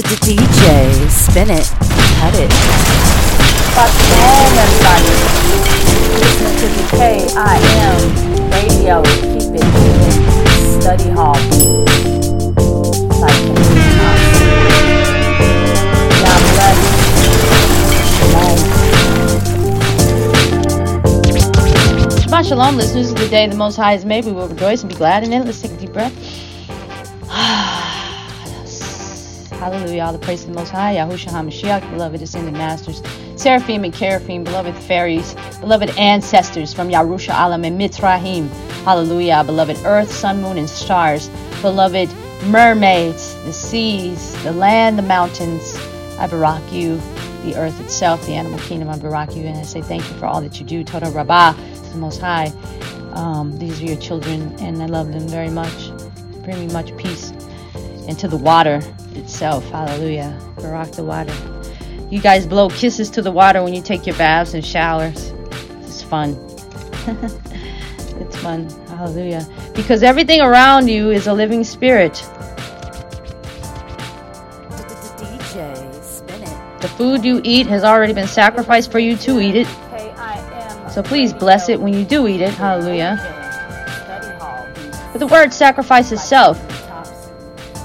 DJ, spin it, cut it. Fuck all everybody. Listen to the KIM radio. Keep it moving. Study hall. Like God bless. Shalom. Shabbat Shalom, listeners. This is the day the Most High has made. We will rejoice and be glad in it. Let's take a deep breath. Hallelujah. All the praise to the Most High. Yahushua HaMashiach, beloved ascended masters, seraphim and seraphim, beloved fairies, beloved ancestors from Yarusha Alam and Mitzrayim. Hallelujah. Beloved earth, sun, moon, and stars. Beloved mermaids, the seas, the land, the mountains. I barak you, the earth itself, the animal kingdom. I barak you, and I say thank you for all that you do. Toda Rabbah, to the Most High. Um, these are your children, and I love them very much. Bring me much peace. into the water itself, hallelujah. Barak the water. You guys blow kisses to the water when you take your baths and showers. It's fun. it's fun. Hallelujah. Because everything around you is a living spirit. The food you eat has already been sacrificed for you to eat it. So please bless it when you do eat it. Hallelujah. But the word sacrifice itself,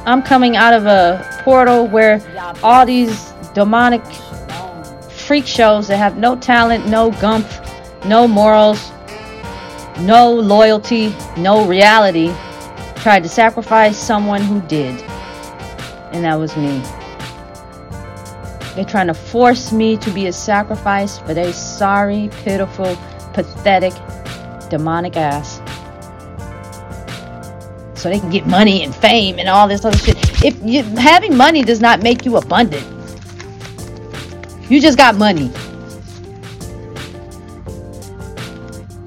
I'm coming out of a portal where all these demonic freak shows that have no talent, no gumph, no morals, no loyalty, no reality tried to sacrifice someone who did. And that was me. They're trying to force me to be a sacrifice for their sorry, pitiful, pathetic, demonic ass. So they can get money and fame and all this other shit. If you, having money does not make you abundant, you just got money.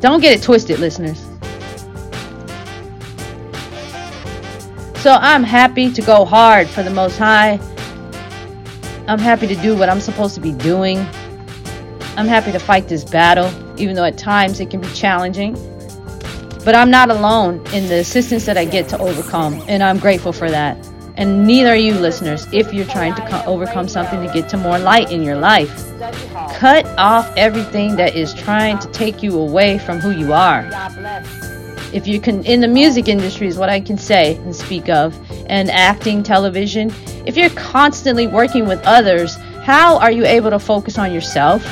Don't get it twisted, listeners. So I'm happy to go hard for the Most High. I'm happy to do what I'm supposed to be doing. I'm happy to fight this battle, even though at times it can be challenging. But I'm not alone in the assistance that I get to overcome, and I'm grateful for that. And neither are you, listeners, if you're trying to co- overcome something to get to more light in your life. Cut off everything that is trying to take you away from who you are. If you can, in the music industry, is what I can say and speak of, and acting, television, if you're constantly working with others, how are you able to focus on yourself?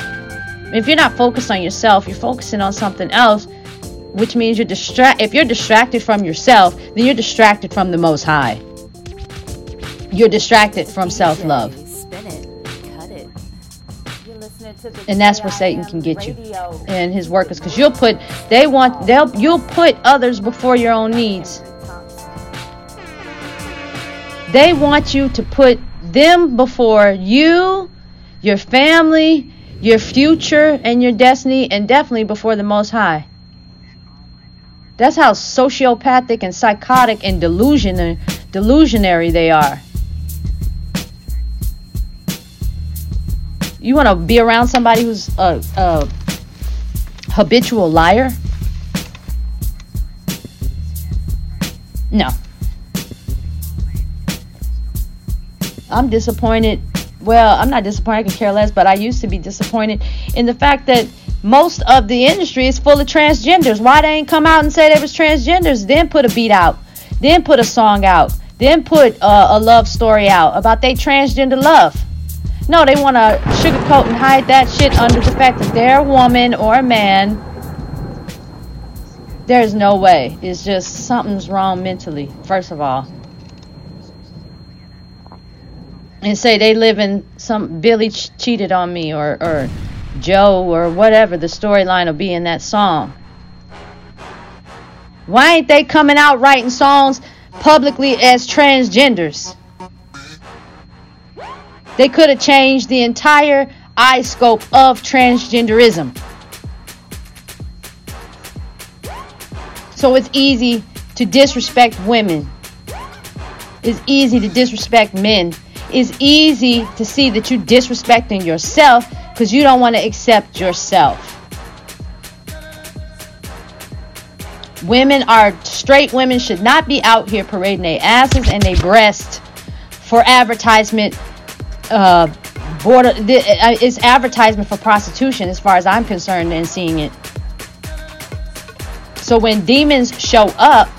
If you're not focused on yourself, you're focusing on something else, which means you're distract. If you're distracted from yourself, then you're distracted from the Most High. You're distracted from self-love, DJ, Spin it, cut it. You're listening to the and that's where Satan can get you and his workers, because you'll put they want they'll you'll put others before your own needs. They want you to put them before you, your family, your future, and your destiny, and definitely before the Most High. That's how sociopathic and psychotic and delusion, delusionary they are. You want to be around somebody who's a, a habitual liar? No. I'm disappointed. Well, I'm not disappointed. I can care less, but I used to be disappointed in the fact that most of the industry is full of transgenders. Why they ain't come out and say they was transgenders? Then put a beat out. Then put a song out. Then put uh, a love story out about they transgender love. No, they want to sugarcoat and hide that shit under the fact that they're a woman or a man. There's no way. It's just something's wrong mentally, first of all. And say they live in some Billy ch- cheated on me or, or Joe or whatever the storyline will be in that song. Why ain't they coming out writing songs publicly as transgenders? They could have changed the entire eye scope of transgenderism. So it's easy to disrespect women. It's easy to disrespect men. It's easy to see that you're disrespecting yourself because you don't want to accept yourself. Women are straight women should not be out here parading their asses and their breasts for advertisement. Uh, border th- uh, it's advertisement for prostitution, as far as I'm concerned, and seeing it. So when demons show up,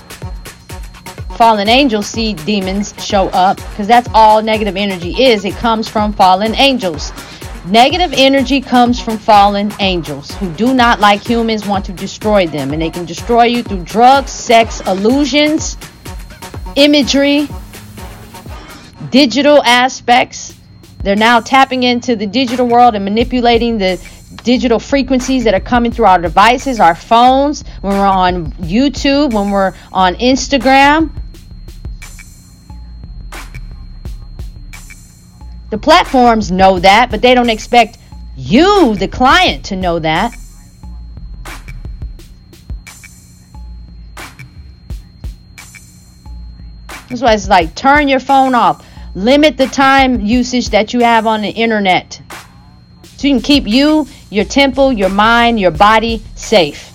fallen angels see demons show up because that's all negative energy is. It comes from fallen angels. Negative energy comes from fallen angels who do not like humans, want to destroy them. And they can destroy you through drugs, sex, illusions, imagery, digital aspects. They're now tapping into the digital world and manipulating the digital frequencies that are coming through our devices, our phones, when we're on YouTube, when we're on Instagram. The platforms know that, but they don't expect you, the client, to know that. That's why it's like turn your phone off. Limit the time usage that you have on the internet. So you can keep you, your temple, your mind, your body safe.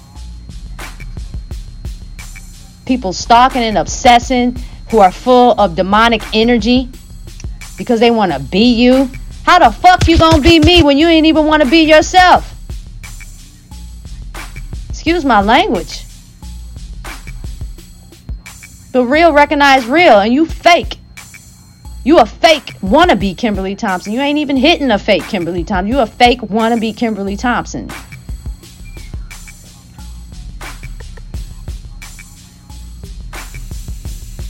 People stalking and obsessing who are full of demonic energy because they want to be you. How the fuck you gonna be me when you ain't even want to be yourself? Excuse my language. The real recognize real, and you fake. You a fake wannabe Kimberly Thompson. You ain't even hitting a fake Kimberly Thompson. You a fake wannabe Kimberly Thompson.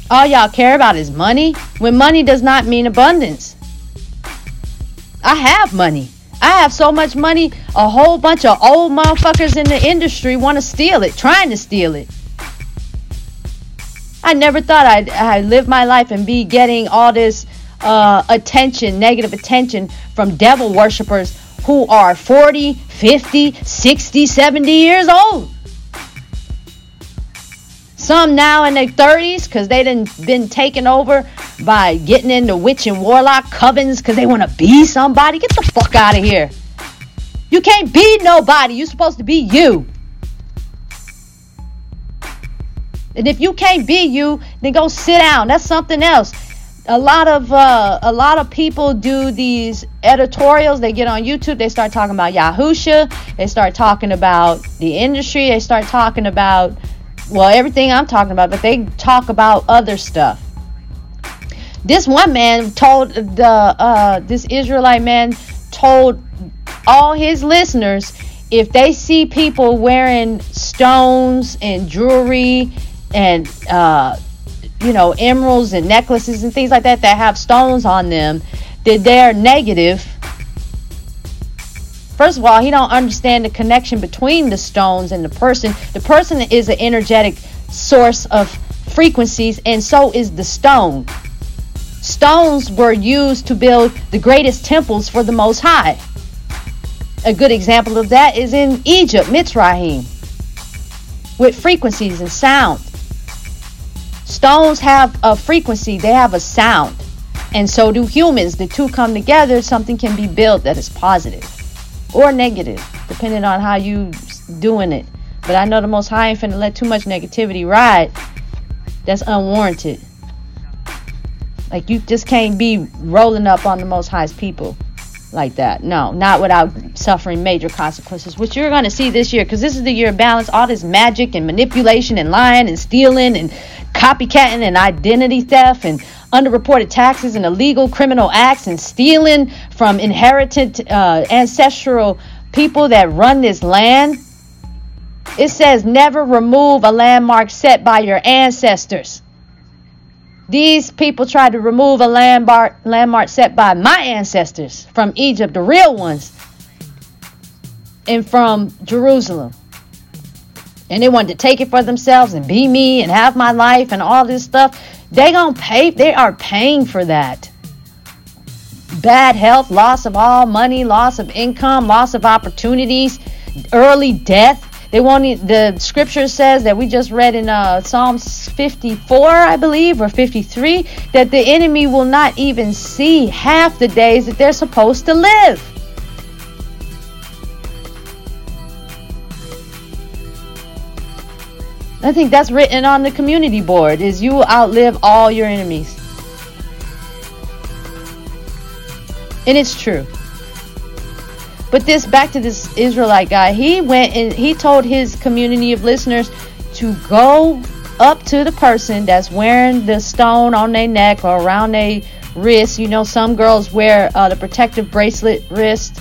All y'all care about is money when money does not mean abundance. I have money. I have so much money, a whole bunch of old motherfuckers in the industry want to steal it, trying to steal it. I never thought I'd, I'd live my life and be getting all this uh, attention, negative attention from devil worshippers who are 40, 50, 60, 70 years old. Some now in their 30s because they done been taken over by getting into witch and warlock covens because they want to be somebody. Get the fuck out of here. You can't be nobody. You're supposed to be you. And if you can't be you, then go sit down. That's something else. A lot of uh, a lot of people do these editorials. They get on YouTube. They start talking about Yahusha. They start talking about the industry. They start talking about well everything I'm talking about. But they talk about other stuff. This one man told the uh, this Israelite man told all his listeners if they see people wearing stones and jewelry and uh, you know emeralds and necklaces and things like that that have stones on them that they're negative first of all he don't understand the connection between the stones and the person the person is an energetic source of frequencies and so is the stone stones were used to build the greatest temples for the most high a good example of that is in egypt mitzrayim with frequencies and sound Stones have a frequency, they have a sound. And so do humans. The two come together, something can be built that is positive or negative, depending on how you doing it. But I know the most high ain't finna let too much negativity ride. That's unwarranted. Like you just can't be rolling up on the most highest people like that. No, not without suffering major consequences, which you're going to see this year because this is the year of balance. All this magic and manipulation and lying and stealing and copycatting and identity theft and underreported taxes and illegal criminal acts and stealing from inherited uh, ancestral people that run this land. It says never remove a landmark set by your ancestors. These people tried to remove a landmark, landmark set by my ancestors from Egypt, the real ones, and from Jerusalem. And they wanted to take it for themselves and be me and have my life and all this stuff. They gonna pay. They are paying for that. Bad health, loss of all money, loss of income, loss of opportunities, early death. They want the scripture says that we just read in uh, Psalms 54, I believe, or 53, that the enemy will not even see half the days that they're supposed to live. I think that's written on the community board is you will outlive all your enemies. And it's true. But this back to this Israelite guy, he went and he told his community of listeners to go up to the person that's wearing the stone on their neck or around their wrist. You know, some girls wear uh, the protective bracelet wrist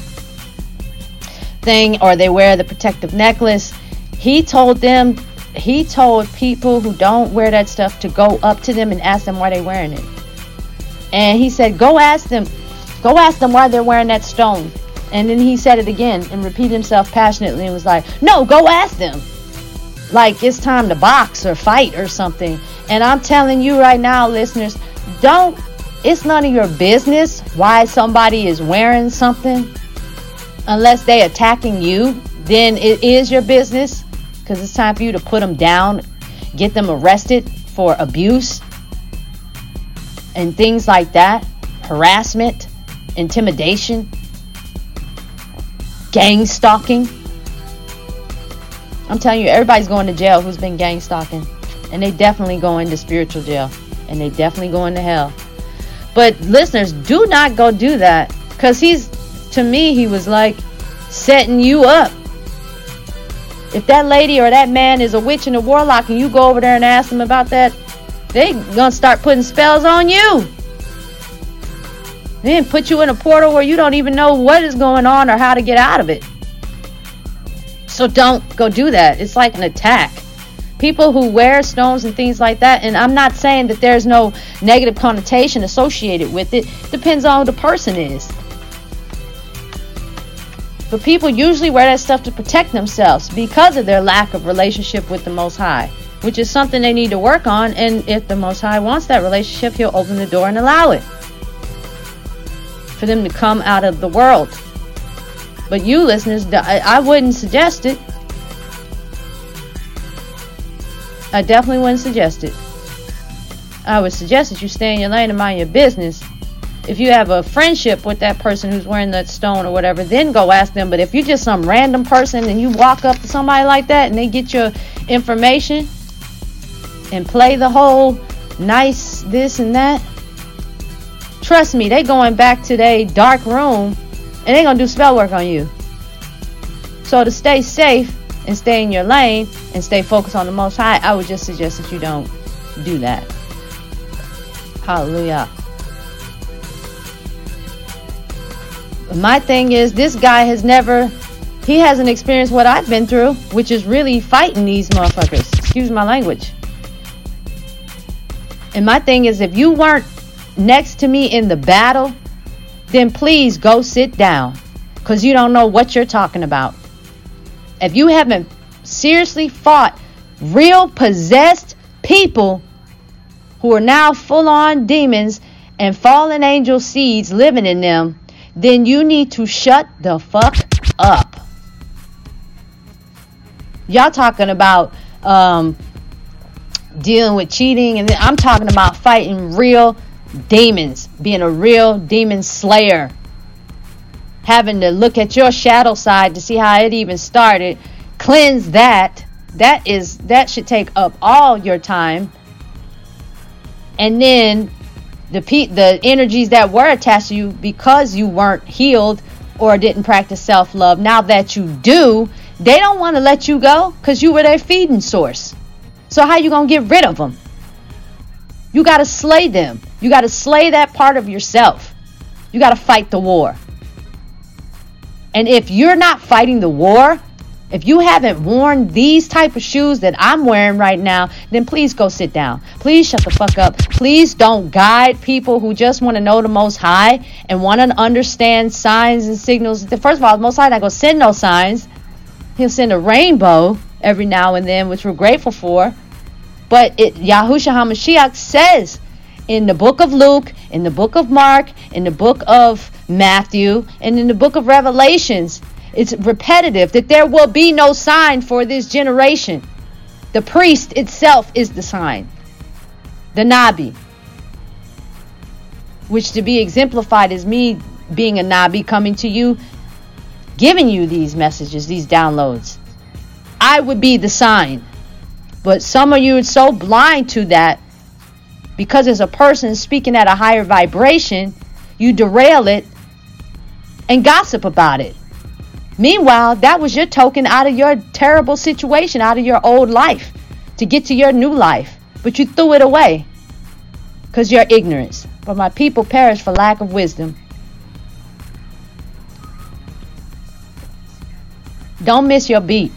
thing, or they wear the protective necklace. He told them, he told people who don't wear that stuff to go up to them and ask them why they're wearing it. And he said, go ask them, go ask them why they're wearing that stone. And then he said it again and repeated himself passionately and was like, no, go ask them. Like it's time to box or fight or something. And I'm telling you right now, listeners, don't, it's none of your business why somebody is wearing something unless they attacking you then it is your business because it's time for you to put them down get them arrested for abuse and things like that harassment intimidation gang stalking. I'm telling you everybody's going to jail who's been gang stalking and they definitely go into spiritual jail and they definitely go into hell. But listeners do not go do that because he's to me he was like setting you up if that lady or that man is a witch and a warlock and you go over there and ask them about that they gonna start putting spells on you then put you in a portal where you don't even know what is going on or how to get out of it. So don't go do that. It's like an attack. People who wear stones and things like that, and I'm not saying that there's no negative connotation associated with it, depends on who the person is. But people usually wear that stuff to protect themselves because of their lack of relationship with the Most High, which is something they need to work on. And if the Most High wants that relationship, He'll open the door and allow it for them to come out of the world. But you listeners, I wouldn't suggest it. I definitely wouldn't suggest it. I would suggest that you stay in your lane and mind your business. If you have a friendship with that person who's wearing that stone or whatever, then go ask them. But if you're just some random person and you walk up to somebody like that and they get your information and play the whole nice this and that, Trust me, they going back to their dark room and they gonna do spell work on you. So to stay safe and stay in your lane and stay focused on the most high, I would just suggest that you don't do that. Hallelujah. My thing is this guy has never he hasn't experienced what I've been through, which is really fighting these motherfuckers. Excuse my language. And my thing is if you weren't next to me in the battle, then please go sit down because you don't know what you're talking about. If you haven't seriously fought real possessed people who are now full on demons and fallen angel seeds living in them, then you need to shut the fuck up. Y'all talking about um, dealing with cheating, and I'm talking about fighting real demons, being a real demon slayer, having to look at your shadow side to see how it even started, cleanse that. That is that should take up all your time. And then the pe- the energies that were attached to you because you weren't healed or didn't practice self-love. Now that you do, they don't want to let you go cuz you were their feeding source. So how you to get rid of them? You got to slay them. You got to slay that part of yourself. You got to fight the war. And if you're not fighting the war, if you haven't worn these type of shoes that I'm wearing right now, then please go sit down. Please shut the fuck up. Please don't guide people who just want to know the most high and want to understand signs and signals. First of all, the most high not gonna send no signs. He'll send a rainbow every now and then, which we're grateful for. But it Yahushua HaMashiach says in the book of Luke, in the book of Mark, in the book of Matthew, and in the book of Revelations, it's repetitive that there will be no sign for this generation. The priest itself is the sign, the Nabi, which to be exemplified is me being a Nabi coming to you, giving you these messages, these downloads. I would be the sign. But some of you are so blind to that because as a person speaking at a higher vibration, you derail it and gossip about it. Meanwhile, that was your token out of your terrible situation, out of your old life, to get to your new life. But you threw it away because your ignorance. For my people perish for lack of wisdom. Don't miss your beat.